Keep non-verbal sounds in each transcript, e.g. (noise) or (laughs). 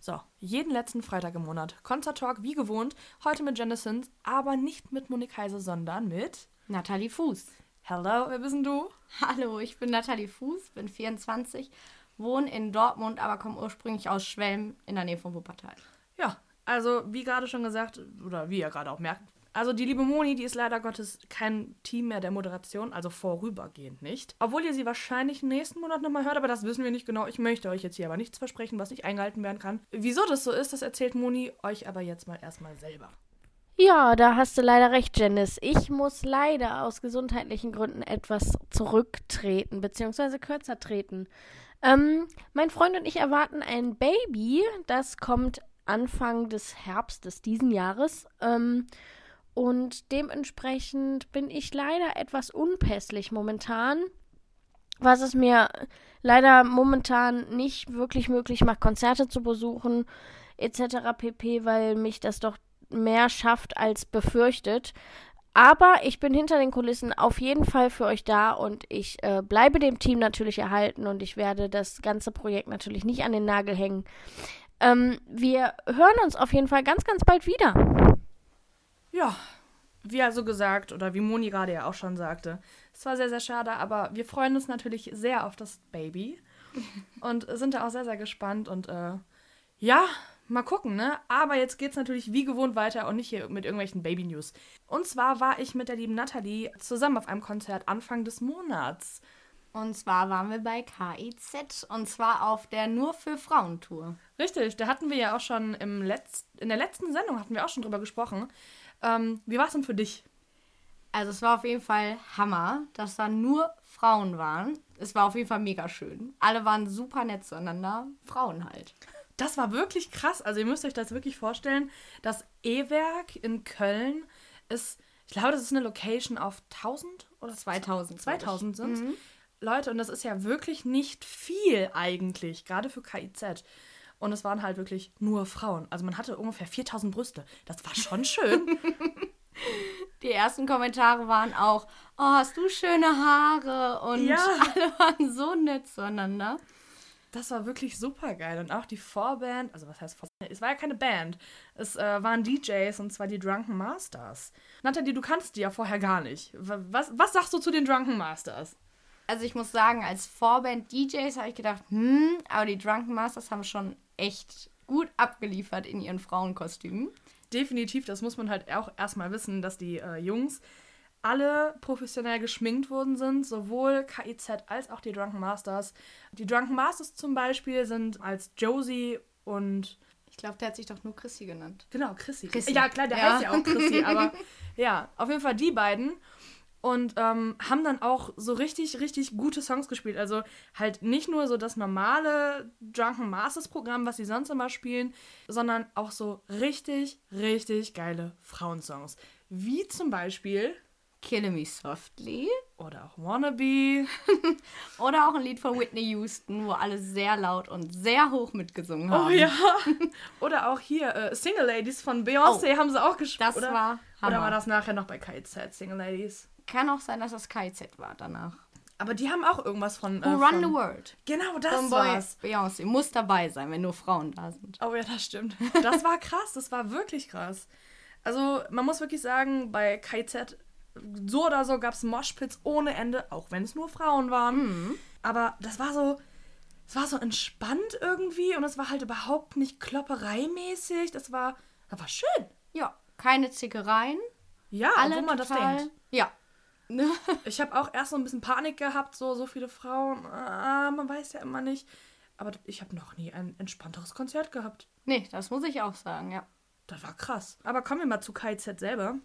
So, jeden letzten Freitag im Monat. Concert Talk wie gewohnt. Heute mit Jennison, aber nicht mit Monique Heise, sondern mit Nathalie Fuß. Hello, wer bist denn du? Hallo, ich bin Nathalie Fuß, bin 24, wohne in Dortmund, aber komme ursprünglich aus Schwelm in der Nähe von Wuppertal. Ja, also wie gerade schon gesagt, oder wie ihr gerade auch merkt, also die liebe Moni, die ist leider Gottes kein Team mehr der Moderation, also vorübergehend nicht. Obwohl ihr sie wahrscheinlich nächsten Monat nochmal hört, aber das wissen wir nicht genau. Ich möchte euch jetzt hier aber nichts versprechen, was nicht eingehalten werden kann. Wieso das so ist, das erzählt Moni euch aber jetzt mal erstmal selber. Ja, da hast du leider recht, Janice. Ich muss leider aus gesundheitlichen Gründen etwas zurücktreten, beziehungsweise kürzer treten. Ähm, mein Freund und ich erwarten ein Baby. Das kommt Anfang des Herbstes diesen Jahres. Ähm, und dementsprechend bin ich leider etwas unpässlich momentan, was es mir leider momentan nicht wirklich möglich macht, Konzerte zu besuchen etc. pp, weil mich das doch mehr schafft als befürchtet. Aber ich bin hinter den Kulissen auf jeden Fall für euch da und ich äh, bleibe dem Team natürlich erhalten und ich werde das ganze Projekt natürlich nicht an den Nagel hängen. Ähm, wir hören uns auf jeden Fall ganz, ganz bald wieder. Ja, wie also gesagt, oder wie Moni gerade ja auch schon sagte, es war sehr, sehr schade, aber wir freuen uns natürlich sehr auf das Baby (laughs) und sind da auch sehr, sehr gespannt und äh, ja, mal gucken, ne? Aber jetzt geht's natürlich wie gewohnt weiter und nicht hier mit irgendwelchen Baby-News. Und zwar war ich mit der lieben Nathalie zusammen auf einem Konzert Anfang des Monats. Und zwar waren wir bei KIZ und zwar auf der Nur für Frauen Tour. Richtig, da hatten wir ja auch schon im Letz in der letzten Sendung hatten wir auch schon drüber gesprochen. Ähm, wie war es denn für dich? Also es war auf jeden Fall Hammer, dass da nur Frauen waren. Es war auf jeden Fall mega schön. Alle waren super nett zueinander. Frauen halt. Das war wirklich krass. Also ihr müsst euch das wirklich vorstellen. Das E-Werk in Köln ist, ich glaube, das ist eine Location auf 1000 oder 2000. 2000 sind mhm. Leute, und das ist ja wirklich nicht viel eigentlich, gerade für KIZ. Und es waren halt wirklich nur Frauen. Also man hatte ungefähr 4000 Brüste. Das war schon schön. (laughs) Die ersten Kommentare waren auch, oh, hast du schöne Haare? Und ja. (laughs) alle waren so nett zueinander. Das war wirklich super geil. Und auch die Vorband, also was heißt Vorband? Es war ja keine Band. Es äh, waren DJs und zwar die Drunken Masters. Nathalie, du kannst die ja vorher gar nicht. Was, was sagst du zu den Drunken Masters? Also ich muss sagen, als Vorband DJs habe ich gedacht, hm, aber die Drunken Masters haben schon echt gut abgeliefert in ihren Frauenkostümen. Definitiv, das muss man halt auch erstmal wissen, dass die äh, Jungs alle professionell geschminkt worden sind, sowohl KIZ als auch die Drunken Masters. Die Drunken Masters zum Beispiel sind als Josie und. Ich glaube, der hat sich doch nur Chrissy genannt. Genau, Chrissy. Chrissy. Ja, klar, der ja. heißt ja auch Chrissy, aber (laughs) ja, auf jeden Fall die beiden und ähm, haben dann auch so richtig, richtig gute Songs gespielt. Also halt nicht nur so das normale Drunken Masters Programm, was sie sonst immer spielen, sondern auch so richtig, richtig geile Frauensongs. Wie zum Beispiel Kill Me Softly. Oder auch Wannabe. (laughs) Oder auch ein Lied von Whitney Houston, wo alle sehr laut und sehr hoch mitgesungen haben. Oh ja. (laughs) Oder auch hier äh, Single Ladies von Beyoncé oh, haben sie auch gespielt. Das oder? war Hammer. Oder war das nachher noch bei KZ, Single Ladies? Kann auch sein, dass das KZ war danach. Aber die haben auch irgendwas von. Who äh, Run the World. Genau, das von war's. Beyoncé muss dabei sein, wenn nur Frauen da sind. Oh ja, das stimmt. Das war krass, das war wirklich krass. Also, man muss wirklich sagen, bei KZ so oder so gab es Moshpits ohne Ende, auch wenn es nur Frauen waren. Mhm. Aber das war so, es war so entspannt irgendwie und es war halt überhaupt nicht kloppereimäßig. Das war, das war schön. Ja, keine Zickereien. Ja, Alle wo man das denkt. Ja, ich habe auch erst so ein bisschen Panik gehabt, so, so viele Frauen. Ah, man weiß ja immer nicht. Aber ich habe noch nie ein entspannteres Konzert gehabt. Nee, das muss ich auch sagen, ja. Das war krass. Aber kommen wir mal zu KZ selber.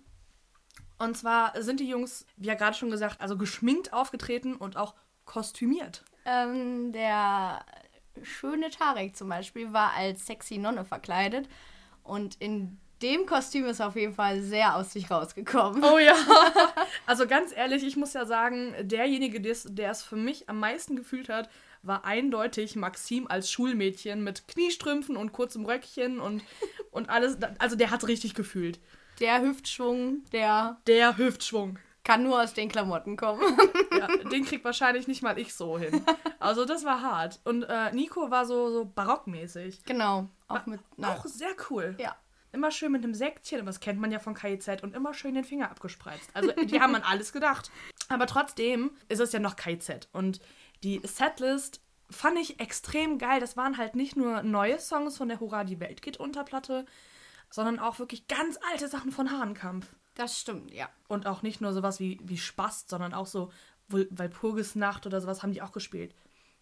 Und zwar sind die Jungs, wie ja gerade schon gesagt, also geschminkt aufgetreten und auch kostümiert. Ähm, der schöne Tarek zum Beispiel war als sexy Nonne verkleidet. Und in dem Kostüm ist auf jeden Fall sehr aus sich rausgekommen. Oh ja. (laughs) Also ganz ehrlich, ich muss ja sagen, derjenige, der es für mich am meisten gefühlt hat, war eindeutig Maxim als Schulmädchen mit Kniestrümpfen und kurzem Röckchen und, (laughs) und alles. Also der hat es richtig gefühlt. Der Hüftschwung, der. Der Hüftschwung. kann nur aus den Klamotten kommen. (laughs) Ja, den kriegt wahrscheinlich nicht mal ich so hin. Also das war hart. Und äh, Nico war so, so barockmäßig. genau. Auch mit. Auch sehr cool. ja. Immer schön mit einem Säckchen, das kennt man ja von KIZ, und immer schön den Finger abgespreizt. Also die haben an alles gedacht. Aber trotzdem ist es ja noch KIZ. Und die Setlist fand ich extrem geil. Das waren halt nicht nur neue Songs von der Hurra, die Welt geht unter Platte, sondern auch wirklich ganz alte Sachen von Hahnkampf. Das stimmt, ja. Und auch nicht nur sowas wie, wie Spast, sondern auch so Wal- Walpurgisnacht oder sowas haben die auch gespielt.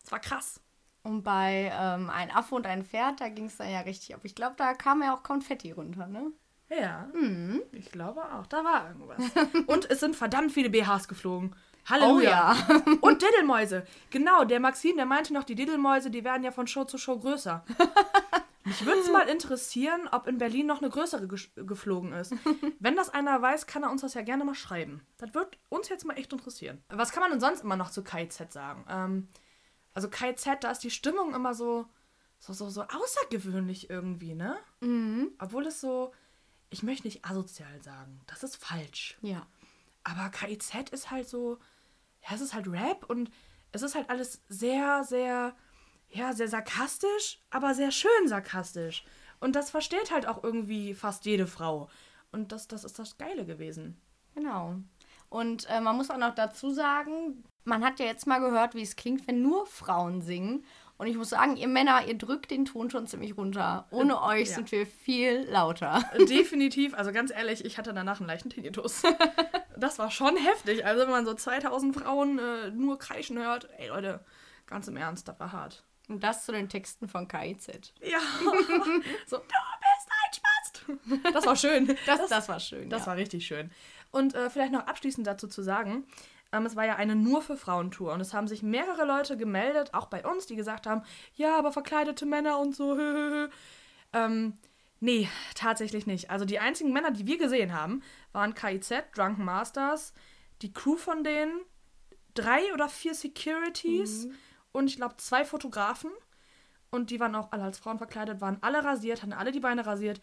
Das war krass. Und bei ähm, Ein Affe und ein Pferd, da ging es dann ja richtig ab. Ich glaube, da kam ja auch Konfetti runter, ne? Ja, ich glaube auch. Da war irgendwas. Und es sind verdammt viele BHs geflogen. Halleluja. Oh ja. Und Diddelmäuse. Genau, der Maxim, der meinte noch, die Diddelmäuse, die werden ja von Show zu Show größer. Mich würde es mal interessieren, ob in Berlin noch eine größere ges- geflogen ist. Wenn das einer weiß, kann er uns das ja gerne mal schreiben. Das wird uns jetzt mal echt interessieren. Was kann man denn sonst immer noch zu KZ sagen? Ähm, also KZ, da ist die Stimmung immer so, so, so, so außergewöhnlich irgendwie, ne? Obwohl es so, ich möchte nicht asozial sagen, das ist falsch. Ja. Aber KIZ ist halt so, ja, es ist halt Rap und es ist halt alles sehr, sehr, ja, sehr sarkastisch, aber sehr schön sarkastisch. Und das versteht halt auch irgendwie fast jede Frau. Und das, das ist das Geile gewesen. Genau. Und äh, man muss auch noch dazu sagen, man hat ja jetzt mal gehört, wie es klingt, wenn nur Frauen singen. Und ich muss sagen, ihr Männer, ihr drückt den Ton schon ziemlich runter. Ohne euch ja. sind wir viel lauter. Definitiv, also ganz ehrlich, ich hatte danach einen leichten Tinnitus. (laughs) Das war schon heftig. Also wenn man so 2000 Frauen äh, nur kreischen hört, ey Leute, ganz im Ernst, das war hart. Und das zu den Texten von KIZ. Ja, (laughs) so, du bist ein Spast. Das war schön. Das, das war schön. Das ja. war richtig schön. Und äh, vielleicht noch abschließend dazu zu sagen, ähm, es war ja eine nur für Frauentour und es haben sich mehrere Leute gemeldet, auch bei uns, die gesagt haben, ja, aber verkleidete Männer und so. (laughs) ähm, nee, tatsächlich nicht. Also die einzigen Männer, die wir gesehen haben, waren KIZ, Drunken Masters, die Crew von denen, drei oder vier Securities und ich glaube zwei Fotografen. Und die waren auch alle als Frauen verkleidet, waren alle rasiert, hatten alle die Beine rasiert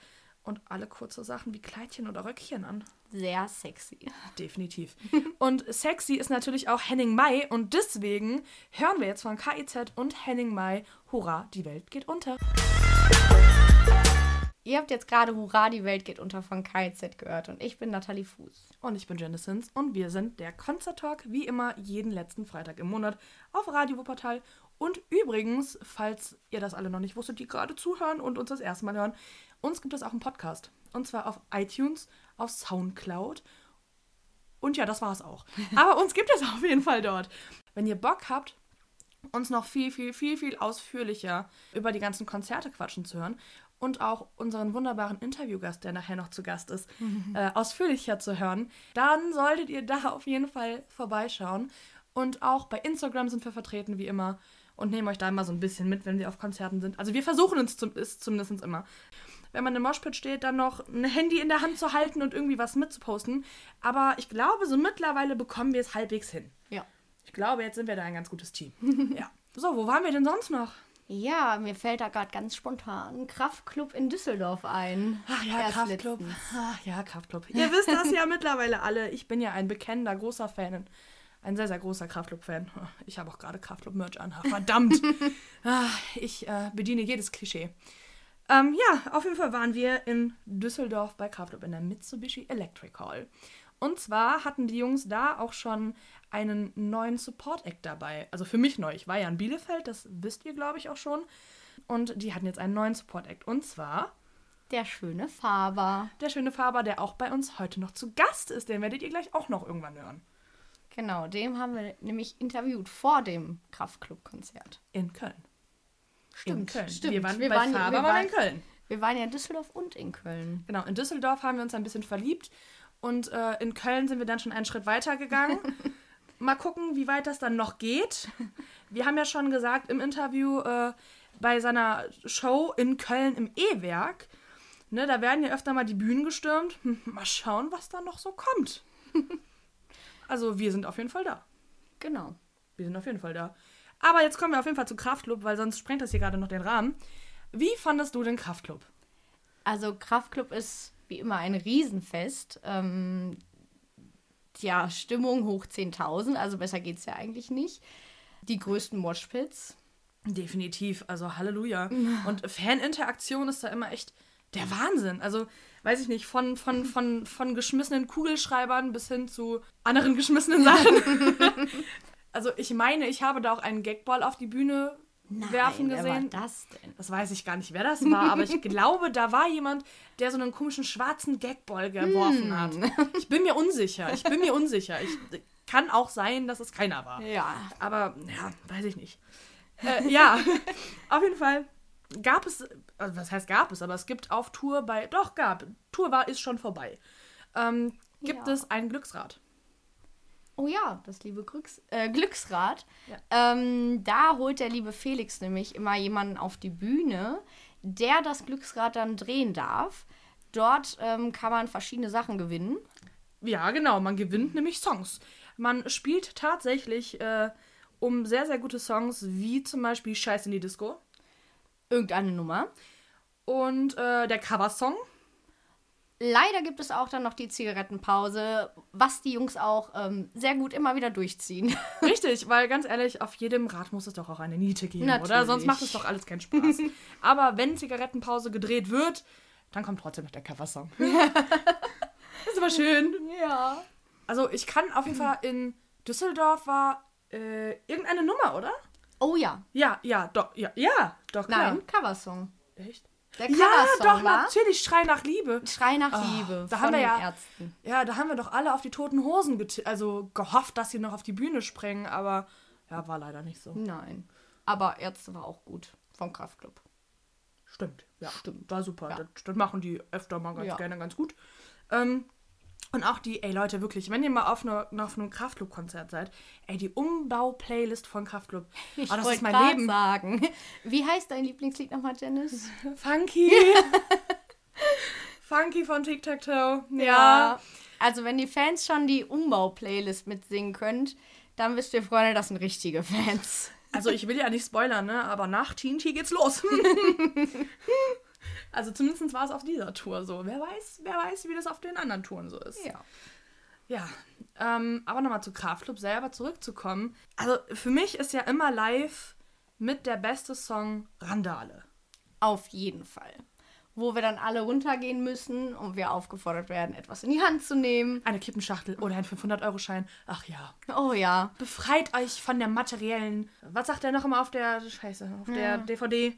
und alle kurze Sachen wie Kleidchen oder Röckchen an. Sehr sexy. Definitiv. (laughs) Und sexy ist natürlich auch Henning Mai und deswegen hören wir jetzt von KIZ und Henning Mai, Hurra, die Welt geht unter. Ihr habt jetzt gerade Hurra, die Welt geht unter von KIZ gehört und ich bin Nathalie Fuß. Und ich bin Jennessens und wir sind der Concert Talk, wie immer jeden letzten Freitag im Monat auf Radio Wuppertal. Und übrigens, falls ihr das alle noch nicht wusstet, die gerade zuhören und uns das erste Mal hören, uns gibt es auch einen Podcast. Und zwar auf iTunes, auf Soundcloud. Und ja, das war's auch. (laughs) Aber uns gibt es auf jeden Fall dort. Wenn ihr Bock habt, uns noch viel, viel, viel, viel ausführlicher über die ganzen Konzerte quatschen zu hören und auch unseren wunderbaren Interviewgast, der nachher noch zu Gast ist, (laughs) äh, ausführlicher zu hören, dann solltet ihr da auf jeden Fall vorbeischauen. Und auch bei Instagram sind wir vertreten, wie immer, und nehmen euch da immer so ein bisschen mit, wenn wir auf Konzerten sind. Also wir versuchen uns zum, ist zumindest immer. Wenn man im Moshpit steht, dann noch ein Handy in der Hand zu halten und irgendwie was mitzuposten. Aber ich glaube, so mittlerweile bekommen wir es halbwegs hin. Ja. Ich glaube, jetzt sind wir da ein ganz gutes Team. (laughs) ja. So, wo waren wir denn sonst noch? Ja, mir fällt da gerade ganz spontan Kraftclub in Düsseldorf ein. Ach ja, Erst Kraftclub. letztens. Ach ja, Kraftclub. Ihr (laughs) wisst das ja mittlerweile alle. Ich bin ja ein bekennender, großer Fan. Ein sehr, sehr großer Kraftclub-Fan. Ich habe auch gerade Kraftclub-Merch an. Verdammt. (laughs) Ich äh, bediene jedes Klischee. Ähm, ja, auf jeden Fall waren wir in Düsseldorf bei Kraftclub in der Mitsubishi Electric Hall. Und zwar hatten die Jungs da auch schon einen neuen Support-Act dabei. Also für mich neu. Ich war ja in Bielefeld, das wisst ihr, glaube ich, auch schon. Und die hatten jetzt einen neuen Support-Act. Und zwar Der schöne Faber. der schöne Faber, der auch bei uns heute noch zu Gast ist. Den werdet ihr gleich auch noch irgendwann hören. Genau, dem haben wir nämlich interviewt vor dem Kraftclub-Konzert. In Köln. Stimmt, in Köln. stimmt. Wir waren Wir bei waren- Faber, wir waren waren- in Köln. Wir waren ja in Düsseldorf und in Köln. Genau, in Düsseldorf haben wir uns ein bisschen verliebt und äh, in Köln sind wir dann schon einen Schritt weiter gegangen. (laughs) Mal gucken, wie weit das dann noch geht. Wir haben ja schon gesagt im Interview äh, bei seiner Show in Köln im E-Werk, ne, da werden ja öfter mal die Bühnen gestürmt. (laughs) Mal schauen, was da noch so kommt. (laughs) Also wir sind auf jeden Fall da. Genau. Wir sind auf jeden Fall da. Aber jetzt kommen wir auf jeden Fall zu Kraftclub, weil sonst sprengt das hier gerade noch den Rahmen. Wie fandest du den Kraftclub? Also Kraftclub ist wie immer ein Riesenfest. Ähm, ja, Stimmung hoch 10.000, also besser geht's ja eigentlich nicht. Die größten Moshpits. Definitiv, also Halleluja. (laughs) Und Faninteraktion ist da immer echt der Wahnsinn. Also, weiß ich nicht, von, von, von, von geschmissenen Kugelschreibern bis hin zu anderen geschmissenen (laughs) Sachen. (laughs) also, ich meine, ich habe da auch einen Gagball auf die Bühne werfen wer gesehen. war das denn? Das weiß ich gar nicht, wer das war, aber ich (laughs) glaube, da war jemand, der so einen komischen schwarzen Gagball geworfen hat. Ich bin mir unsicher. Ich bin mir unsicher. Ich kann auch sein, dass es keiner war. Ja. Aber ja, weiß ich nicht. Äh, ja, (laughs) auf jeden Fall gab es, also was heißt gab es, aber es gibt auf Tour bei, doch gab, Tour war, ist schon vorbei. Ähm, gibt Ja. es ein Glücksrad. Oh ja, das liebe Glücks äh, Glücksrad. Ja. Ähm, da holt der liebe Felix nämlich immer jemanden auf die Bühne, der das Glücksrad dann drehen darf. Dort ähm, kann man verschiedene Sachen gewinnen. Ja, genau, man gewinnt nämlich Songs. Man spielt tatsächlich äh, um sehr, sehr gute Songs, wie zum Beispiel Scheiß in die Disco Irgendeine Nummer. und äh, der Coversong. Leider gibt es auch dann noch die Zigarettenpause, was die Jungs auch ähm, sehr gut immer wieder durchziehen. (laughs) Richtig, weil ganz ehrlich, auf jedem Rad muss es doch auch eine Niete geben, oder? Natürlich. Sonst macht es doch alles keinen Spaß. (laughs) Aber wenn Zigarettenpause gedreht wird, dann kommt trotzdem noch der Coversong. das (laughs) ist aber schön. ja. Also ich kann auf jeden Fall in Düsseldorf war äh, irgendeine Nummer, oder? Oh ja. Ja, ja, doch, ja, ja, doch. Nein, Coversong. Echt? Der Ja, doch, war natürlich, Schrei nach Liebe. Schrei nach Ah, Liebe da von haben wir den ja- Ärzten. Ja, da haben wir doch alle auf die toten Hosen also gehofft, dass sie noch auf die Bühne sprengen, aber ja, war leider nicht so. Nein. Aber Ärzte war auch gut vom Kraftclub. Stimmt, ja. Stimmt. War super. Ja. Das, das machen die öfter mal ganz Ja. gerne ganz gut. Ähm, und auch die, ey Leute, wirklich, wenn ihr mal auf, ne, auf einem Kraftclub-Konzert seid, ey, die Umbau-Playlist von Kraftclub. (laughs) Ich oh, das ist wollte mein Leben. sagen. Wie heißt dein Lieblingslied nochmal, Janice? (laughs) Funky. (laughs) Funky von Tic Tac Toe. Ja. Also, wenn die Fans schon die Umbau-Playlist mitsingen könnt, dann wisst ihr, Freunde, das sind richtige Fans. Also ich will ja nicht spoilern, ne? Aber nach TNT geht's los. Also zumindest war es auf dieser Tour so. Wer weiß, wer weiß, wie das auf den anderen Touren so ist. Ja. Ja, ähm, aber nochmal zu Kraftclub selber zurückzukommen. Also für mich ist ja immer live mit der beste Song Randale. Auf jeden Fall. Wo wir dann alle runtergehen müssen und wir aufgefordert werden, etwas in die Hand zu nehmen. Eine Kippenschachtel oder ein 500-Euro-Schein. Ach ja. Oh ja. Befreit euch von der materiellen. Was sagt der noch immer auf der. Scheiße, auf der DVD?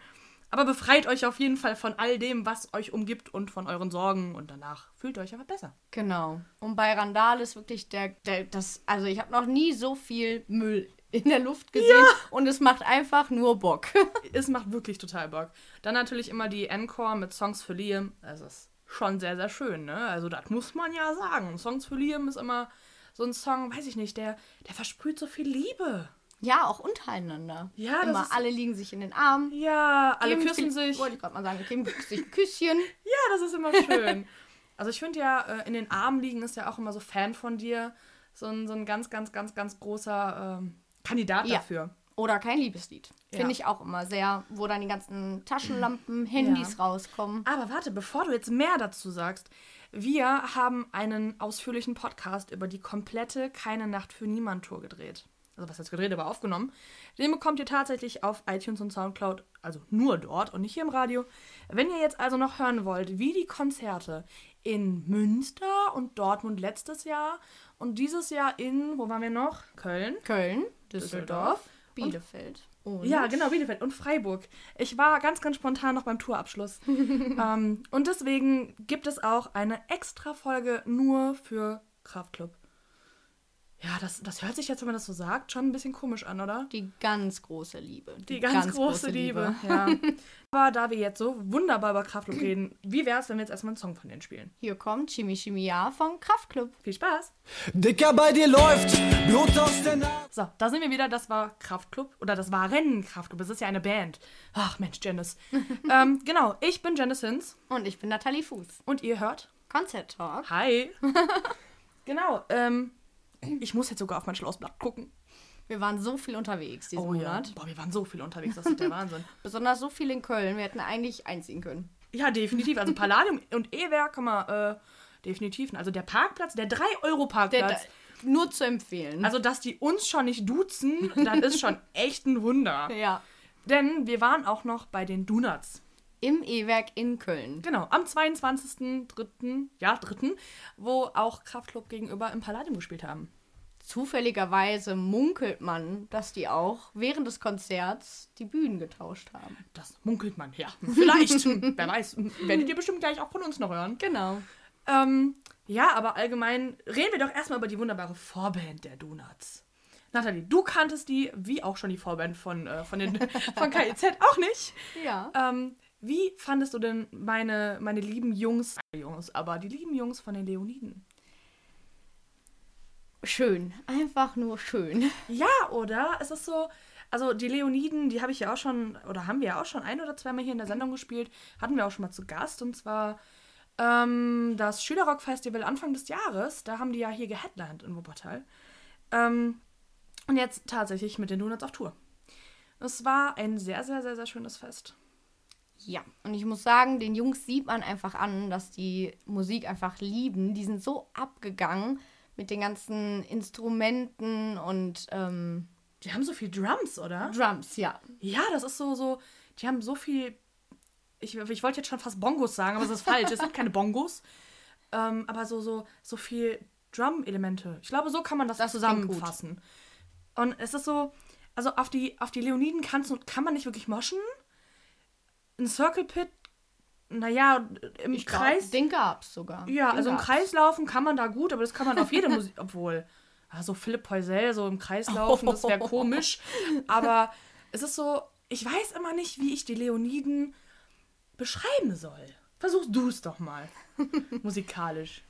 Aber befreit euch auf jeden Fall von all dem, was euch umgibt und von euren Sorgen und danach fühlt ihr euch einfach besser. Genau. Und bei Randal ist wirklich der, der das, also ich habe noch nie so viel Müll in der Luft gesehen und es macht einfach nur Bock. (laughs) Es macht wirklich total Bock. Dann natürlich immer die Encore mit Songs für Liam. Das ist schon sehr, sehr schön, ne? Also das muss man ja sagen. Songs für Liam ist immer so ein Song, weiß ich nicht, der, der versprüht so viel Liebe. Ja, auch untereinander. Ja, das Immer alle liegen sich in den Armen. Ja, alle küssen sich. Wollte ich gerade mal sagen, geben sich ein Küsschen. (laughs) Ja, das ist immer schön. also ich finde ja, äh, in den Armen liegen ist ja auch immer so Fan von dir. So ein, so ein ganz, ganz, ganz, ganz großer ähm, Kandidat Ja. dafür. Oder kein Liebeslied. Finde Ja. ich auch immer sehr, wo dann die ganzen Taschenlampen, Handys rauskommen. Aber warte, bevor du jetzt mehr dazu sagst, wir haben einen ausführlichen Podcast über die komplette Keine Nacht für Niemand Tour gedreht. Also was jetzt gedreht, aber aufgenommen. Den bekommt ihr tatsächlich auf iTunes und Soundcloud, also nur dort und nicht hier im Radio. Wenn ihr jetzt also noch hören wollt, wie die Konzerte in Münster und Dortmund letztes Jahr und dieses Jahr in, wo waren wir noch? Köln. Köln, Düsseldorf Düsseldorf, Bielefeld. Und Ja, genau, Bielefeld und Freiburg. Ich war ganz, ganz spontan noch beim Tourabschluss. (laughs) ähm, und deswegen gibt es auch eine extra Folge nur für Kraftclub. Ja, das, das hört sich jetzt, wenn man das so sagt, schon ein bisschen komisch an, oder? Die ganz große Liebe. Die ganz, große, Liebe. Ja. (laughs) Aber da wir jetzt so wunderbar über Kraftclub reden, wie wäre es, wenn wir jetzt erstmal einen Song von denen spielen? Hier kommt Chimi Chimi Ja von Kraftclub. Viel Spaß! Dicker bei dir läuft Blut aus der Nase. So, da sind wir wieder. Das war Kraftclub. Oder das war Rennen-Kraftclub. Es ist ja eine Band. Ach Mensch, Janice. (laughs) ähm, genau, ich bin Janice Hinz. Und ich bin Nathalie Fuß. Und ihr hört Konzert Talk. Hi. (laughs) genau. Ähm, ich muss jetzt sogar auf mein Schlossblatt gucken. Wir waren so viel unterwegs diesen Oh ja. Monat. Boah, wir waren so viel unterwegs, das ist der (laughs) Wahnsinn. Besonders so viel in Köln. Wir hätten eigentlich einziehen können. Ja, definitiv. Also Palladium (laughs) und E-Werk man äh, definitiv. Also der Parkplatz, der 3-Euro-Parkplatz. nur zu empfehlen. Also, dass die uns schon nicht duzen, das ist schon (laughs) echt ein Wunder. ja. Denn wir waren auch noch bei den Donuts. Im E-Werk in Köln. Genau, am 22.03., ja, 3., wo auch Kraftklub gegenüber im Palladium gespielt haben. Zufälligerweise munkelt man, dass die auch während des Konzerts die Bühnen getauscht haben. Das munkelt man, ja. Vielleicht, (laughs) wer weiß, werdet ihr bestimmt gleich auch von uns noch hören. Genau. Ähm, ja, aber allgemein reden wir doch erstmal über die wunderbare Vorband der Donuts. Nathalie, du kanntest die, wie auch schon die Vorband von, äh, von, den, (laughs) von KIZ, auch nicht. Ja. Ähm, wie fandest du denn meine, meine lieben Jungs, Jungs, aber die lieben Jungs von den Leoniden? Schön. Einfach nur schön. (laughs) Ja, oder? Es ist so, also die Leoniden, die habe ich ja auch schon, oder haben wir ja auch schon ein oder zweimal hier in der Sendung gespielt, hatten wir auch schon mal zu Gast und zwar ähm, das Schülerrock-Festival Anfang des Jahres, da haben die ja hier geheadlined in Wuppertal. Ähm, und jetzt tatsächlich mit den Donuts auf Tour. Es war ein sehr, sehr, sehr, sehr schönes Fest. Ja. Und ich muss sagen, den Jungs sieht man einfach an, dass die Musik einfach lieben. Die sind so abgegangen mit den ganzen Instrumenten und ähm, Die haben so viel Drums, oder? Drums, ja. Ja, das ist so, so, die haben so viel. Ich, ich wollte jetzt schon fast Bongos sagen, aber das ist falsch. es sind keine Bongos. (laughs) Ähm, aber so, so, so viel Drum-Elemente. Ich glaube, so kann man das, Das zusammenfassen. Und es ist so, also auf die, auf die Leoniden kannst kann man nicht wirklich moschen. Ein Circle Pit, naja, im Ich glaub, Kreis. Den gab's sogar. Ja, Den also im gab's. Kreis laufen kann man da gut, aber das kann man auf jede Musik, (laughs) obwohl, also Philipp Heusel so im Kreis laufen, das wäre (laughs) komisch. Aber es ist so, ich weiß immer nicht, wie ich die Leoniden beschreiben soll. Versuchst du es doch mal. (laughs) Musikalisch.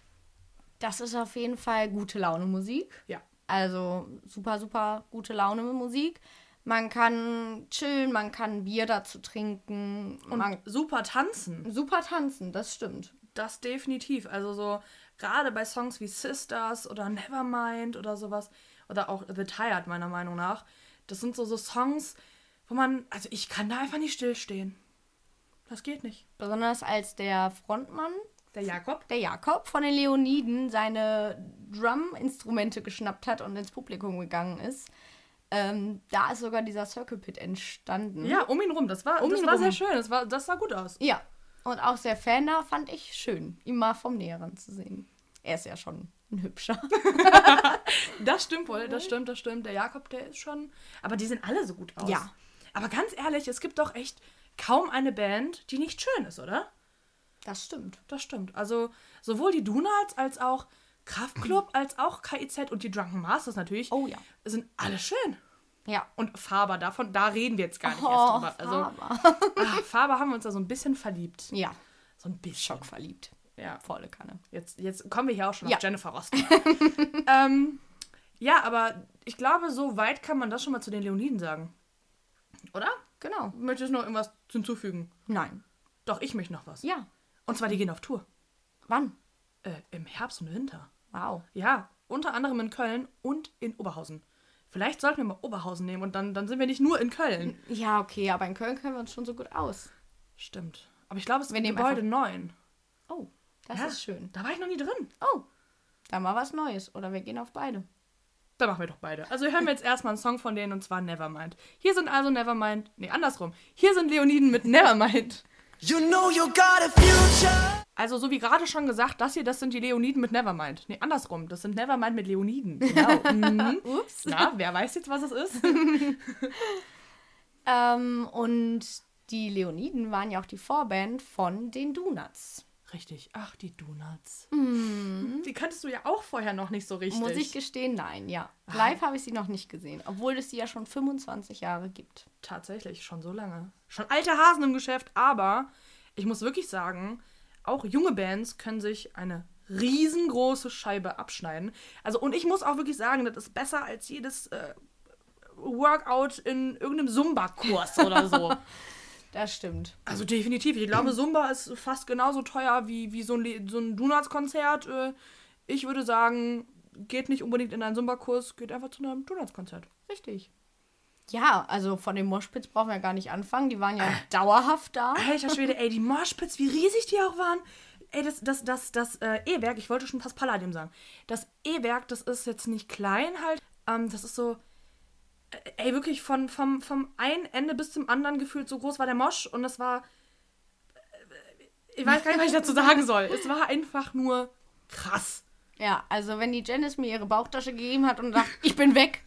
Das ist auf jeden Fall gute Laune Musik. Ja. Also super, super gute Laune Musik. Man kann chillen, man kann Bier dazu trinken. Und man super tanzen. super tanzen, das stimmt. Das definitiv. Also so, gerade bei Songs wie Sisters oder Nevermind oder sowas. Oder auch The Tired, meiner Meinung nach. Das sind so, so Songs, wo man, also ich kann da einfach nicht stillstehen. Das geht nicht. Besonders als der Frontmann, Der Jakob? der Jakob von den Leoniden, seine Drum-Instrumente geschnappt hat und ins Publikum gegangen ist. Ähm, da ist sogar dieser Circle Pit entstanden. Ja, um ihn rum. Das war, Um das war rum. sehr schön. Das, war, das sah gut aus. Ja. Und auch sehr Fan da fand ich schön, ihn mal vom Näheren zu sehen. Er ist ja schon ein hübscher. (laughs) (laughs) Das stimmt wohl, das stimmt, das stimmt. Der Jakob, der ist schon. Aber die sehen alle so gut aus. Ja. Aber ganz ehrlich, es gibt doch echt kaum eine Band, die nicht schön ist, oder? Das stimmt. Das stimmt. Also sowohl die Donuts als auch Kraftklub, als auch KIZ und die Drunken Masters natürlich Oh ja. sind alle schön. Ja. Und Faber, davon, da reden wir jetzt gar nicht erst Oh, drüber. Also, Faber. (laughs) ah, Faber haben wir uns da so ein bisschen verliebt. Ja. So ein bisschen. Schockverliebt. Ja. Volle Kanne. Jetzt, jetzt kommen wir hier auch schon Ja. auf Jennifer Rosten. (laughs) ähm, ja, aber ich glaube, so weit kann man das schon mal zu den Leoniden sagen. Oder? Genau. Möchtest du noch irgendwas hinzufügen? Nein. Doch, ich möchte noch was. Ja. Und zwar, die gehen auf Tour. Wann? Äh, Im Herbst und Winter. Wow. Ja, unter anderem in Köln und in Oberhausen. Vielleicht sollten wir mal Oberhausen nehmen und dann, dann sind wir nicht nur in Köln. Ja, okay, aber in Köln kennen wir uns schon so gut aus. Stimmt. Aber ich glaube, es ist Wir im nehmen Gebäude 9. Oh, das Ja, ist schön. Da war ich noch nie drin. Oh, da mal was Neues. Oder wir gehen auf beide. Dann machen wir doch beide. Also hören wir jetzt erstmal einen Song von denen und zwar Nevermind. Hier sind also Nevermind. Nee, andersrum. Hier sind Leoniden mit Nevermind. You know you got a future. Also, so wie gerade schon gesagt, das hier, das sind die Leoniden mit Nevermind. Nee, andersrum. Das sind Nevermind mit Leoniden. Genau. (laughs) mhm. Ups. Na, wer weiß jetzt, was es ist? (laughs) (laughs) Ähm, und die Leoniden waren ja auch die Vorband von den Donuts. Richtig. Ach, die Donuts. Die kanntest du ja auch vorher noch nicht so richtig. Muss ich gestehen, nein, ja. Live habe ich sie noch nicht gesehen, obwohl es sie ja schon 25 Jahre gibt. Tatsächlich, schon so lange. Schon alte Hasen im Geschäft, aber ich muss wirklich sagen, auch junge Bands können sich eine riesengroße Scheibe abschneiden. Also, und ich muss auch wirklich sagen, das ist besser als jedes äh, Workout in irgendeinem Zumba-Kurs oder so. (laughs) Das stimmt. Also definitiv. Ich glaube, (clears throat) Zumba ist fast genauso teuer wie, wie so ein, so ein Donuts-Konzert. Äh, Ich würde sagen, geht nicht unbedingt in einen Zumba-Kurs, geht einfach zu einem Donuts-Konzert. Richtig. Ja, also von dem Moshpits brauchen wir ja gar nicht anfangen. Die waren ja dauerhaft da. Alter Schwede, ey, die Moshpits, wie riesig die auch waren. Ey, das, das, das, das äh, E-Werk, ich wollte schon fast Palladium sagen. Das E-Werk, das ist jetzt nicht klein halt. Ähm, das ist so, äh, ey, wirklich von, vom, vom einen Ende bis zum anderen gefühlt so groß war der Mosch und das war, äh, ich weiß gar nicht, was ich dazu sagen soll. Es war einfach nur krass. Ja, also wenn die Janice mir ihre Bauchtasche gegeben hat und sagt, ich bin weg,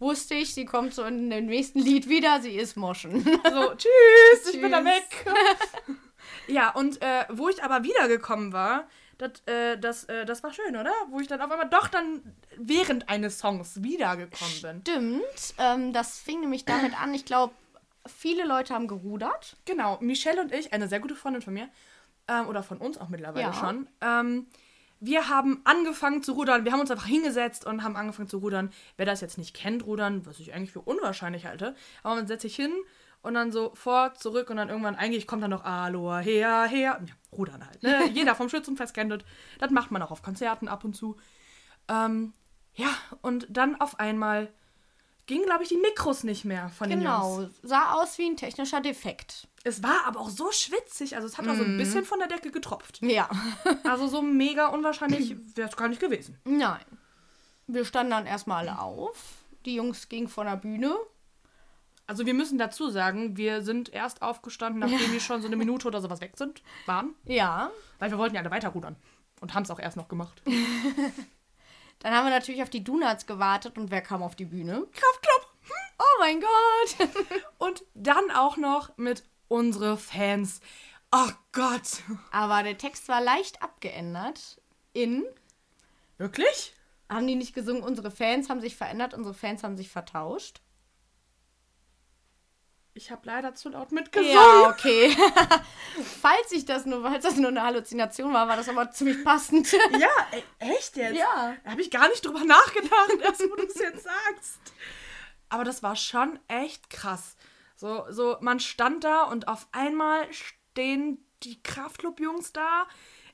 wusste ich, sie kommt so in dem nächsten Lied wieder, sie ist Moschen. So, tschüss, ich bin da Tschüss. weg. (laughs) ja, und äh, wo ich aber wiedergekommen war, das, äh, das, äh, das war schön, oder? Wo ich dann auf einmal doch dann während eines Songs wiedergekommen bin. Stimmt, ähm, das fing nämlich damit an, ich glaube, viele Leute haben gerudert. Genau, Michelle und ich, eine sehr gute Freundin von mir, ähm, oder von uns auch mittlerweile Ja. schon, ähm, wir haben angefangen zu rudern. Wir haben uns einfach hingesetzt und haben angefangen zu rudern. Wer das jetzt nicht kennt, rudern, was ich eigentlich für unwahrscheinlich halte, aber man setzt sich hin und dann so vor, zurück und dann irgendwann eigentlich kommt dann noch Aloha, her, her. Ja, rudern halt. Ne? (laughs) Jeder vom Schützenfest kennt das. Macht man auch auf Konzerten ab und zu. Ähm, ja, und dann auf einmal gingen, glaube ich, die Mikros nicht mehr von den Jungs. Genau, sah aus wie ein technischer Defekt. Es war aber auch so schwitzig, also es hat auch so ein bisschen von der Decke getropft. Ja. (laughs) (laughs) Also so mega unwahrscheinlich wäre es gar nicht gewesen. Nein. Wir standen dann erstmal alle auf. Die Jungs gingen von der Bühne. Also wir müssen dazu sagen, wir sind erst aufgestanden, (laughs) nachdem wir schon so eine Minute oder sowas weg sind, waren, Ja. weil wir wollten ja alle weiterrudern und haben es auch erst noch gemacht. (laughs) Dann haben wir natürlich auf die Donuts gewartet und wer kam auf die Bühne? Kraftclub! Oh mein Gott! (laughs) Und dann auch noch mit unsere Fans. Oh Gott! Aber der Text war leicht abgeändert. In, Wirklich? haben die nicht gesungen, unsere Fans haben sich verändert, unsere Fans haben sich vertauscht. Ich habe leider zu laut mitgesungen. Ja, (laughs) okay. (laughs) falls ich das nur, falls das nur eine Halluzination war, war das aber ziemlich passend. (laughs) Ja, ey, echt jetzt? Ja. Da habe ich gar nicht drüber nachgedacht, wo du es jetzt sagst. Aber das war schon echt krass. So, so, man stand da und auf einmal stehen die Kraftclub-Jungs da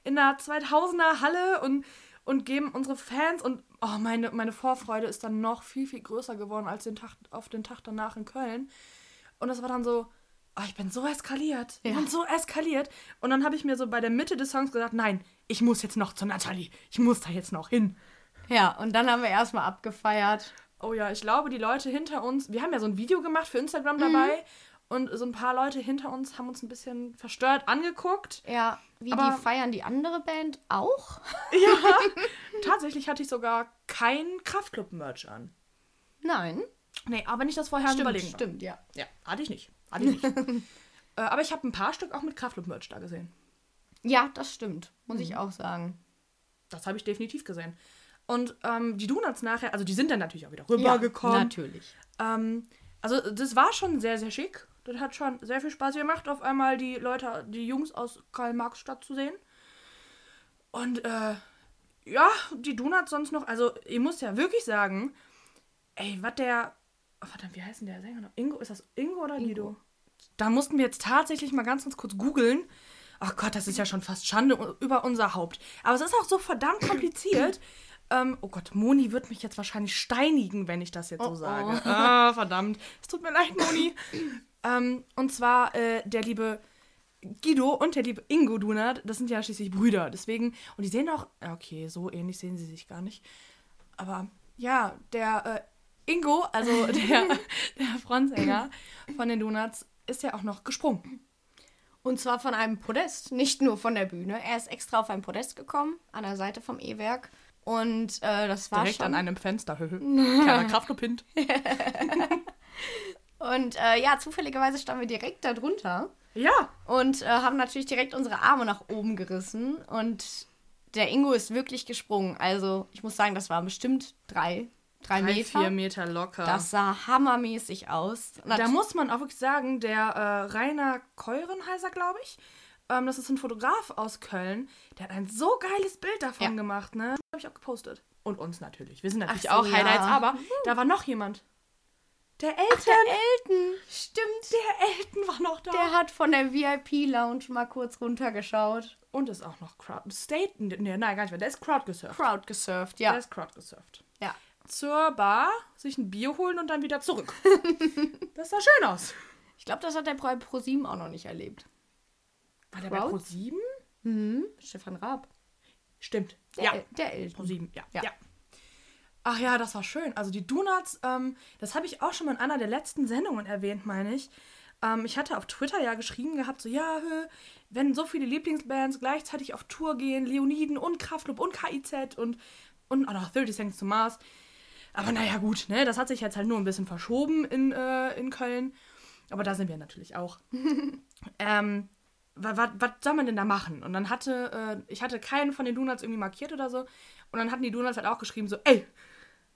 in der 2000er Halle und, und geben unsere Fans und oh, meine, meine Vorfreude ist dann noch viel, viel größer geworden als den Tag, auf den Tag danach in Köln. Und das war dann so, oh, ich bin so eskaliert. Ich Ja. bin so eskaliert. Und dann habe ich mir so bei der Mitte des Songs gesagt, nein, ich muss jetzt noch zu Natalie. Ich muss da jetzt noch hin. Ja, und dann haben wir erstmal abgefeiert. Oh ja, ich glaube, die Leute hinter uns, wir haben ja so ein Video gemacht für Instagram dabei und so ein paar Leute hinter uns haben uns ein bisschen verstört angeguckt. Ja, wie Aber- die feiern die andere Band auch? (laughs) Ja, (laughs) tatsächlich hatte ich sogar kein Kraftclub-Merch an. Nein. Nee, aber nicht das vorher Stimmt, überlegen. stimmt, ja. Ja, hatte ich nicht. Hatte ich nicht. (laughs) äh, aber ich habe ein paar Stück auch mit Kraftclub-Merch da gesehen. Ja, das stimmt, muss ich auch sagen. Das habe ich definitiv gesehen. Und ähm, die Donuts nachher, also die sind dann natürlich auch wieder rübergekommen. natürlich. Ähm, also das war schon sehr, sehr schick. Das hat schon sehr viel Spaß gemacht, auf einmal die Leute, die Jungs aus Karl-Marx-Stadt zu sehen. Und äh, ja, die Donuts sonst noch, also ich muss ja wirklich sagen, ey, was der, oh, verdammt, wie heißt denn der Sänger noch? Ingo, ist das Ingo oder Guido? Da mussten wir jetzt tatsächlich mal ganz, ganz kurz googeln. Ach Gott, das ist ja schon fast Schande über unser Haupt. Aber es ist auch so verdammt kompliziert. (clears throat) ähm, oh Gott, Moni wird mich jetzt wahrscheinlich steinigen, wenn ich das jetzt so Oh, oh. sage. Ah, verdammt. Es tut mir leid, Moni. (clears throat) ähm, und zwar äh, der liebe Guido und der liebe Ingo Dunat, das sind ja schließlich Brüder. Deswegen, und die sehen auch, okay, so ähnlich sehen sie sich gar nicht. Aber ja, der äh, Ingo, also (laughs) der, der Frontsänger von den Donuts, ist ja auch noch gesprungen. Und zwar von einem Podest, nicht nur von der Bühne. Er ist extra auf ein Podest gekommen, an der Seite vom E-Werk. Und äh, das war Direkt schon... an einem Fenster. (laughs) (laughs) Kleiner Kraftclub-Hint. Und äh, ja, zufälligerweise standen wir direkt da drunter Ja, und äh, haben natürlich direkt unsere Arme nach oben gerissen. Und der Ingo ist wirklich gesprungen. Also ich muss sagen, das waren bestimmt drei, drei, drei, Meter. vier Meter locker. Das sah hammermäßig aus. Da muss man auch wirklich sagen, der äh, Rainer Keuren heißt er, glaube ich. Ähm, das ist ein Fotograf aus Köln. Der hat ein so geiles Bild davon Ja. gemacht, ne? Habe ich auch gepostet. Und uns natürlich. Wir sind natürlich so, auch Highlights, ja. aber da war noch jemand. Der Elton. Ach, der Elton. Stimmt. der Elton war noch da. Der hat von der VIP-Lounge mal kurz runtergeschaut. Und ist auch noch Crowd. State. Nee, nein, gar nicht mehr. Der ist Crowd gesurft. Crowd gesurft, Der ja. ist Crowd gesurft. Ja. Zur Bar, sich ein Bier holen und dann wieder zurück. (laughs) das sah schön aus. Ich glaube, das hat der bei ProSieben auch noch nicht erlebt. War der bei Wow. Pro7? Mhm. Stefan Raab. Stimmt. Der, ja, der Elton. Pro7, ja. Ja. ja. Ach ja, das war schön. Also die Donuts, ähm, das habe ich auch schon mal in einer der letzten Sendungen erwähnt, meine ich. Ähm, ich hatte auf Twitter ja geschrieben gehabt, so ja, hö, wenn so viele Lieblingsbands gleichzeitig auf Tour gehen, Leoniden und Kraftklub und KIZ und, und noch 30 Seconds to Mars. Aber naja, gut, ne, das hat sich jetzt halt nur ein bisschen verschoben in, äh, in Köln. Aber da sind wir natürlich auch. (laughs) ähm, was, was soll man denn da machen? Und dann hatte, äh, ich hatte keinen von den Donuts irgendwie markiert oder so. Und dann hatten die Donuts halt auch geschrieben, so, ey,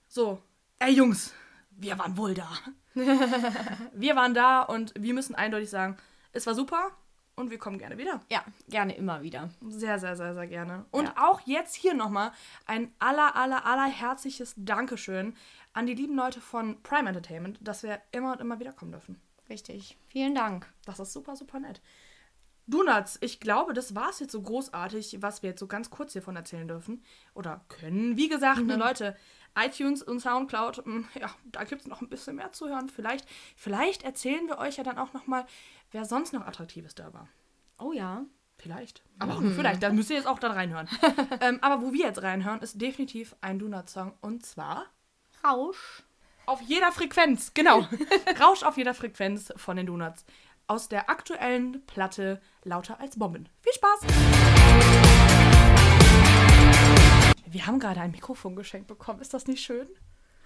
so, ey Jungs, wir waren wohl da. (laughs) wir waren da und wir müssen eindeutig sagen, es war super und wir kommen gerne wieder. Ja, gerne immer wieder. Sehr, sehr, sehr, sehr gerne. Und Ja. auch jetzt hier nochmal ein aller, aller, aller herzliches Dankeschön an die lieben Leute von Prime Entertainment, dass wir immer und immer wieder kommen dürfen. Richtig. Vielen Dank. Das ist super, super nett. Donuts, ich glaube, das war es jetzt so großartig, was wir jetzt so ganz kurz hiervon erzählen dürfen. Oder können. Wie gesagt, ne, Leute, iTunes und Soundcloud, mm, ja, da gibt es noch ein bisschen mehr zu hören. Vielleicht, vielleicht erzählen wir euch ja dann auch nochmal, wer sonst noch Attraktives da war. Oh ja. Vielleicht. Aber auch nur vielleicht. Da müsst ihr jetzt auch dann reinhören. (laughs) ähm, aber wo wir jetzt reinhören, ist definitiv ein Donut-Song. Und zwar Rausch. auf jeder Frequenz. Genau. (laughs) Rausch auf jeder Frequenz von den Donuts. Aus der aktuellen Platte Lauter als Bomben. Viel Spaß! Wir haben gerade ein Mikrofon geschenkt bekommen. Ist das nicht schön?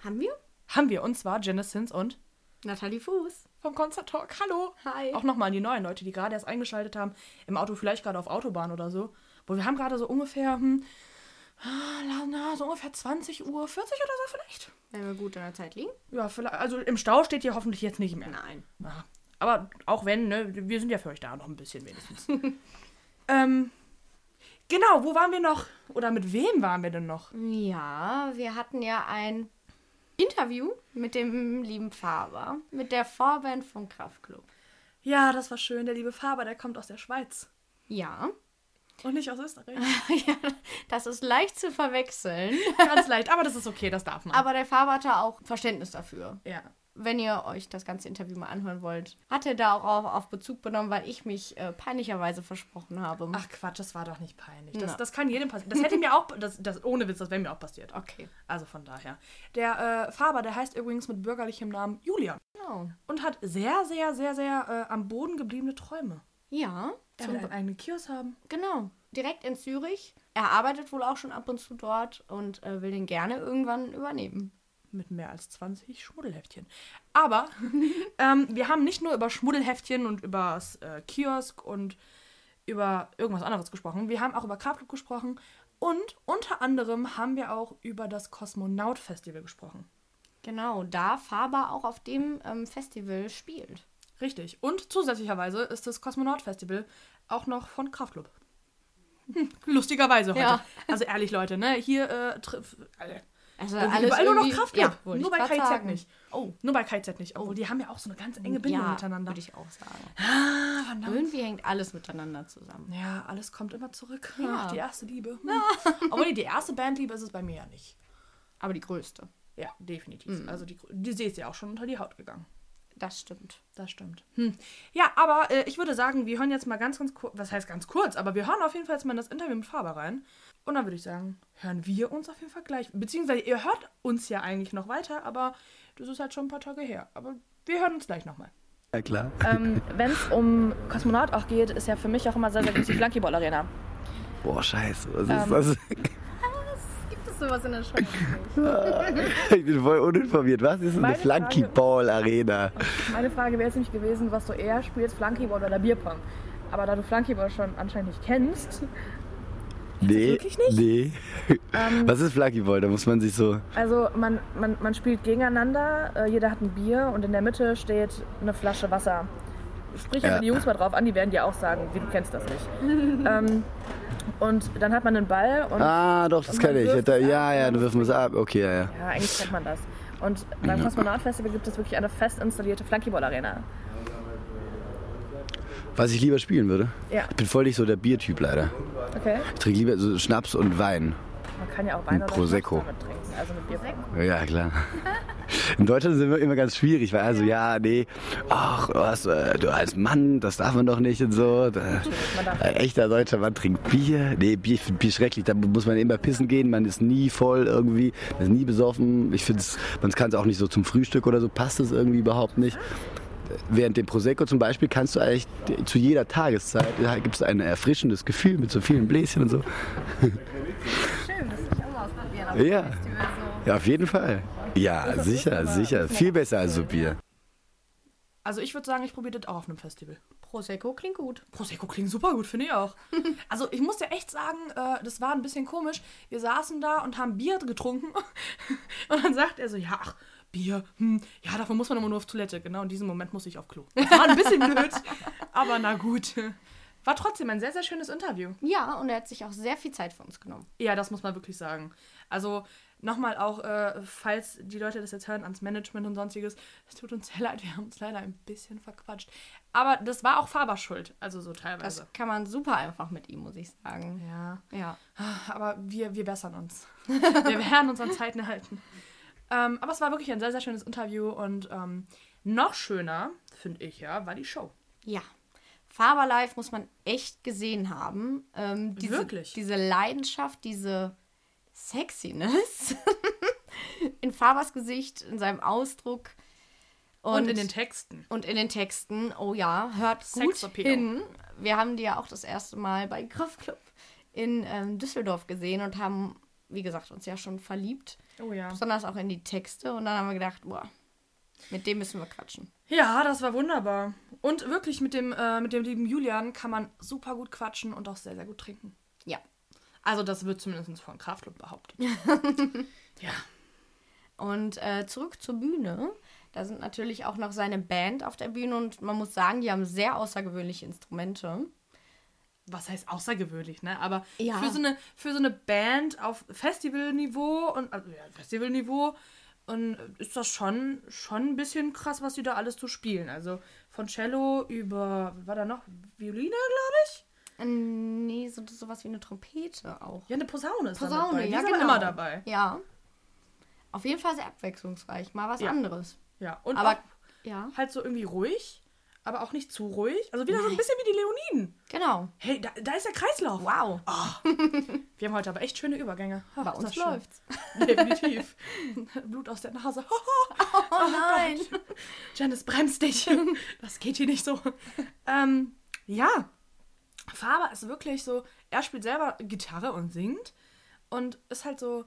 Haben wir? Haben wir. Und zwar Genesis und Nathalie Fuß. vom Concert Talk. Hallo. Hi. Auch nochmal an die neuen Leute, die gerade erst eingeschaltet haben. Im Auto, vielleicht gerade auf Autobahn oder so. Wo wir haben gerade so ungefähr, hm, ah, na, so ungefähr 20 Uhr 40 oder so vielleicht. Wenn wir gut in der Zeit liegen? Ja, vielleicht, also im Stau steht ihr hoffentlich jetzt nicht mehr. Nein. Aha. Aber auch wenn, ne, wir sind ja für euch da noch ein bisschen wenigstens. (laughs) ähm, genau, wo waren wir noch? Oder mit wem waren wir denn noch? Ja, wir hatten ja ein Interview mit dem lieben Faber, mit der Vorband von Kraftklub. Ja, das war schön. Der liebe Faber, der kommt aus der Schweiz. Ja. Und nicht aus Österreich. (laughs) ja, das ist leicht zu verwechseln. Ganz leicht, aber das ist okay, das darf man. Aber der Faber hatte auch Verständnis dafür. ja. Wenn ihr euch das ganze Interview mal anhören wollt, hat er da auch auf, auf Bezug genommen, weil ich mich äh, peinlicherweise versprochen habe. Ach Quatsch, das war doch nicht peinlich. Das, das kann jedem passieren. Das hätte mir auch, das, das, ohne Witz, das wäre mir auch passiert. okay. Also von daher. Der äh, Faber, der heißt übrigens mit bürgerlichem Namen Julian. Genau. Und hat sehr, sehr, sehr, sehr äh, am Boden gebliebene Träume. Ja, Er zum will einen eigenen Kiosk haben. Genau, direkt in Zürich. Er arbeitet wohl auch schon ab und zu dort und äh, will den gerne irgendwann übernehmen. Mit mehr als 20 Schmuddelheftchen. Aber (laughs) ähm, wir haben nicht nur über Schmuddelheftchen und über das äh, Kiosk und über irgendwas anderes gesprochen. Wir haben auch über Kraftklub gesprochen und unter anderem haben wir auch über das Kosmonaut Festival gesprochen. Genau, da Faber auch auf dem ähm, Festival spielt. Richtig. Und zusätzlicherweise ist das Kosmonaut Festival auch noch von Kraftklub. Hm, lustigerweise heute. Ja. Also ehrlich, Leute, ne? Hier äh, triff, äh, Also überall nur noch Kraftklub. Ja, nur bei KIZ sagen. nicht. Oh, nur bei KIZ nicht. Obwohl, die haben ja auch so eine ganz enge Bindung ja, miteinander. würde ich auch sagen. Ah, verdammt. Irgendwie hängt alles miteinander zusammen. Ja, alles kommt immer zurück. Ja. Ach, die erste Liebe. Hm. (laughs) Obwohl, die erste Bandliebe ist es bei mir ja nicht. Aber die größte. Ja, definitiv. Also die, die sie ist ja auch schon unter die Haut gegangen. Das stimmt. Das stimmt. Hm. Ja, aber äh, ich würde sagen, wir hören jetzt mal ganz, ganz kurz, was heißt ganz kurz, aber wir hören auf jeden Fall jetzt mal in das Interview mit Faber rein. Und dann würde ich sagen, hören wir uns auf jeden Fall gleich. Beziehungsweise ihr hört uns ja eigentlich noch weiter, aber das ist halt schon ein paar Tage her. Aber wir hören uns gleich nochmal. Ja, klar. Ähm, Wenn es um Kosmonaut auch geht, ist ja für mich auch immer sehr, sehr gut die Flunkyball Arena. Boah, scheiße. Was ist Ähm. das? Gibt es sowas in der Schweiz? (laughs) Ich bin voll uninformiert. Was ist Meine eine Flunky Frage- Ball Arena? Meine Frage wäre jetzt nämlich gewesen, was du eher spielst, Flunkyball oder Bierpong. Aber da du Flunkyball schon anscheinend nicht kennst, Nee. wirklich nicht? Nee. (laughs) Was ist Flunky Ball? Da muss man sich so. also man, man, man spielt gegeneinander, äh, jeder hat ein Bier und in der Mitte steht eine Flasche Wasser. Sprich Ja. die Jungs mal drauf an, die werden dir auch sagen, wie du kennst das nicht. (laughs) ähm, und dann hat man einen Ball und Ah, doch, das man ich. Da, ab ja, ja, du dann wirfst es ab. Okay, ja, ja. ja, eigentlich kennt man das. Und beim Kosmonaut-Festival gibt es wirklich eine fest installierte Flunkyball-Arena. Was ich lieber spielen würde? Ja, Ich bin voll nicht so der Biertyp leider. okay. Ich trinke lieber so Schnaps und Wein. Man kann ja auch Wein Ein oder Prosecco. Damit trinken. Also mit Bier. Ja, klar. In Deutschland sind wir immer ganz schwierig, weil also, ja, nee, ach, was, äh, du als Mann, das darf man doch nicht und so. Da, ein echter deutscher Mann trinkt Bier. Nee, Bier, Bier schrecklich, da muss man immer pissen gehen, man ist nie voll irgendwie, man ist nie besoffen. Ich finde, man kann es auch nicht so zum Frühstück oder so, passt es irgendwie überhaupt nicht. Während dem Prosecco zum Beispiel kannst du eigentlich zu jeder Tageszeit, da gibt es ein erfrischendes Gefühl mit so vielen Bläschen und so. Schön, das will ich auch mal ausprobieren. auf Ja. Festival so. Ja, auf jeden Fall. Ja, sicher, sicher. Viel besser als so Bier. Also ich würde sagen, ich probiere das auch auf einem Festival. Prosecco klingt gut. Prosecco klingt super gut, finde ich auch. (laughs) Also ich muss ja echt sagen, äh, das war ein bisschen komisch. Wir saßen da und haben Bier getrunken (laughs) und dann sagt er so, ja, ach, Bier, hm, ja, dafür muss man immer nur auf Toilette. Genau in diesem Moment muss ich auf Klo. Das war ein bisschen blöd, (laughs) aber na gut. War trotzdem ein sehr, sehr schönes Interview. Ja, und er hat sich auch sehr viel Zeit für uns genommen. Ja, das muss man wirklich sagen. Also nochmal auch, äh, falls die Leute das jetzt hören, ans Management und sonstiges, es tut uns sehr leid, wir haben uns leider ein bisschen verquatscht. Aber das war auch Fabers Schuld, also so teilweise. Das kann man super einfach mit ihm, muss ich sagen. ja. Ja. Aber wir, wir bessern uns. Wir werden uns an Zeiten halten. Ähm, aber es war wirklich ein sehr, sehr schönes Interview und ähm, noch schöner, finde ich ja, war die Show. Ja. Faber Live muss man echt gesehen haben. Ähm, diese, Wirklich? Diese Leidenschaft, diese Sexiness (laughs) in Fabers Gesicht, in seinem Ausdruck Und, in den Texten. und in den Texten. Oh ja, hört gut hin. Wir haben die ja auch das erste Mal bei Kraftclub in ähm, Düsseldorf gesehen und haben, wie gesagt, uns ja schon verliebt. Oh ja. Besonders auch in die Texte. Und dann haben wir gedacht, boah, mit dem müssen wir quatschen. Ja, das war wunderbar. Und wirklich mit dem, äh, mit dem lieben Julian kann man super gut quatschen und auch sehr, sehr gut trinken. Ja. Also das wird zumindest von Kraftclub behauptet. (laughs) ja. Und äh, zurück zur Bühne. Da sind natürlich auch noch seine Band auf der Bühne und man muss sagen, die haben sehr außergewöhnliche Instrumente. Was heißt außergewöhnlich, ne? Aber Ja. für, so eine, für so eine Band auf Festivalniveau und also ja, Festivalniveau und ist das schon, schon ein bisschen krass, was die da alles zu spielen. Also von Cello über, war da noch? Violine, glaube ich? Nee, so, sowas wie eine Trompete auch. Ja, eine Posaune ist da Posaune, dabei. Die ja, genau. immer dabei. Ja. Auf jeden Fall sehr abwechslungsreich. Mal was Ja. anderes. Ja, und Aber auch ja, halt so irgendwie ruhig, aber auch nicht zu ruhig. Also wieder so ein bisschen wie die Leoniden. genau. Hey, da, da ist der Kreislauf. Wow. Wir haben heute aber echt schöne Übergänge. Ach, Bei uns läuft's. (laughs) Definitiv. Blut aus der Nase. (laughs) Oh nein. Janice, bremst dich. (laughs) Das geht hier nicht so. Ähm, ja. Faber ist wirklich so, er spielt selber Gitarre und singt und ist halt so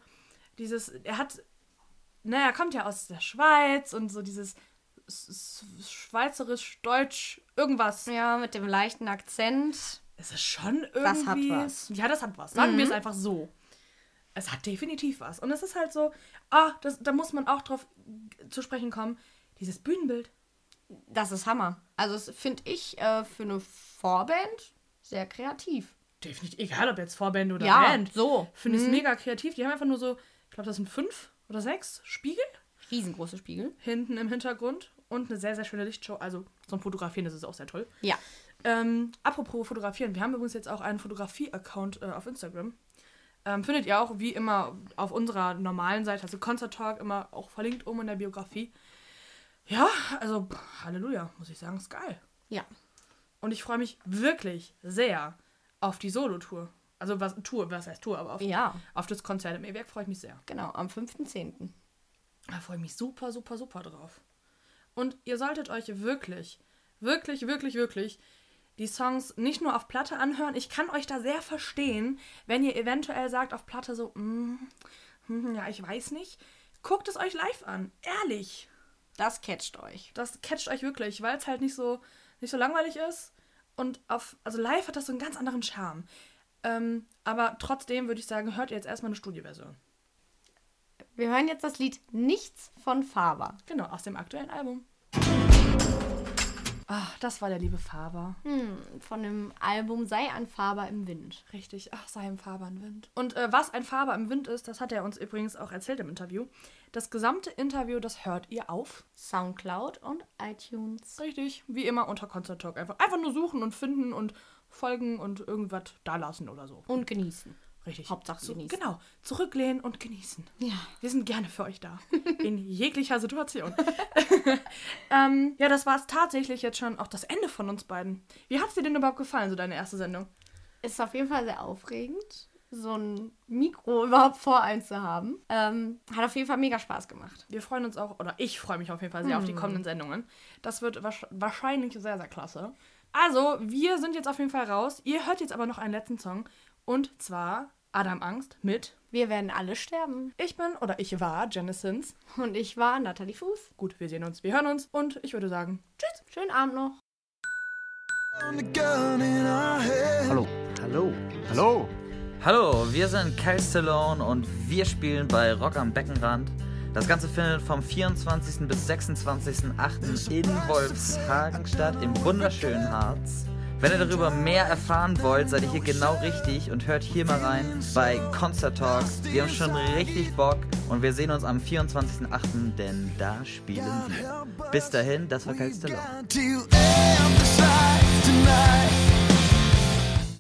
dieses, er hat, naja, er kommt ja aus der Schweiz und so dieses schweizerisch-deutsch irgendwas. Ja, mit dem leichten Akzent. Es ist schon irgendwie. Das hat was. Ja, das hat was. Sagen wir es einfach so. Es hat definitiv was. Und es ist halt so, ah, das, da muss man auch drauf zu sprechen kommen. Dieses Bühnenbild. Das ist Hammer. Also das finde ich äh, für eine Vorband sehr kreativ. Definitiv, egal ob jetzt Vorband oder Ja, Band. so. Finde ich es mega kreativ. Die haben einfach nur so, ich glaube, das sind fünf oder sechs Spiegel Riesengroße Spiegel. hinten im Hintergrund und eine sehr, sehr schöne Lichtshow. Also zum Fotografieren das ist auch sehr toll. Ja. Ähm, apropos Fotografieren, wir haben übrigens jetzt auch einen Fotografie-Account äh, auf Instagram. Ähm, findet ihr auch wie immer auf unserer normalen Seite, also Concert Talk, immer auch verlinkt oben in der Biografie. Ja, also Halleluja, muss ich sagen, ist geil. Ja. Und ich freue mich wirklich sehr auf die Solo-Tour. Also was Tour, was heißt Tour, aber auf, Ja, auf das Konzert im E-Werk freue ich mich sehr. genau. Am 5.10. Da freue ich mich super, super, super drauf. Und ihr solltet euch wirklich, wirklich, wirklich, wirklich die Songs nicht nur auf Platte anhören. Ich kann euch da sehr verstehen, wenn ihr eventuell sagt auf Platte so, mm, hm, ja, ich weiß nicht. Guckt es euch live an. Ehrlich. Das catcht euch. Das catcht euch wirklich, weil es halt nicht so, nicht so langweilig ist. Und auf, also live hat das so einen ganz anderen Charme. Ähm, aber trotzdem würde ich sagen, hört ihr jetzt erstmal eine Studioversion. Wir hören jetzt das Lied Nichts von Faber. Genau, aus dem aktuellen Album. Ach, das war der liebe Faber. Hm, von dem Album Sei ein Faber im Wind. Richtig, ach, sei ein Faber im Wind. Und äh, was ein Faber im Wind ist, das hat er uns übrigens auch erzählt im Interview. Das gesamte Interview, das hört ihr auf. Soundcloud und iTunes. Richtig, wie immer unter Concert Talk. Einfach, einfach nur suchen und finden und folgen und irgendwas da lassen oder so. Und genießen. Richtig. Hauptsache Zu- genießen. Genau. Zurücklehnen und genießen. Ja. Wir sind gerne für euch da. (laughs) In jeglicher Situation. (laughs) ähm, ja, das war es tatsächlich jetzt schon auch das Ende von uns beiden. Wie hat es dir denn überhaupt gefallen, so deine erste Sendung? Ist auf jeden Fall sehr aufregend, so ein Mikro überhaupt vor einem zu haben. Ähm, hat auf jeden Fall mega Spaß gemacht. Wir freuen uns auch, oder ich freue mich auf jeden Fall sehr auf die kommenden Sendungen. Das wird wahrscheinlich sehr, sehr klasse. Also, wir sind jetzt auf jeden Fall raus. Ihr hört jetzt aber noch einen letzten Song. Und zwar Adam Angst mit Wir werden alle sterben. Ich bin oder ich war Janisons. Und ich war Nathalie Fuß. Gut, wir sehen uns, wir hören uns und ich würde sagen, tschüss. Schönen Abend noch. Hallo. Hallo. Hallo. Hallo, wir sind Cal Stallone und wir spielen bei Rock am Beckenrand. Das Ganze findet vom 24. bis 26.08. in Wolfshagen statt, im wunderschönen Harz. Wenn ihr darüber mehr erfahren wollt, seid ihr hier genau richtig und hört hier mal rein bei Concert Talk. Wir haben schon richtig Bock und wir sehen uns am 24.08., denn da spielen wir. Bis dahin, das war Cal Stallone.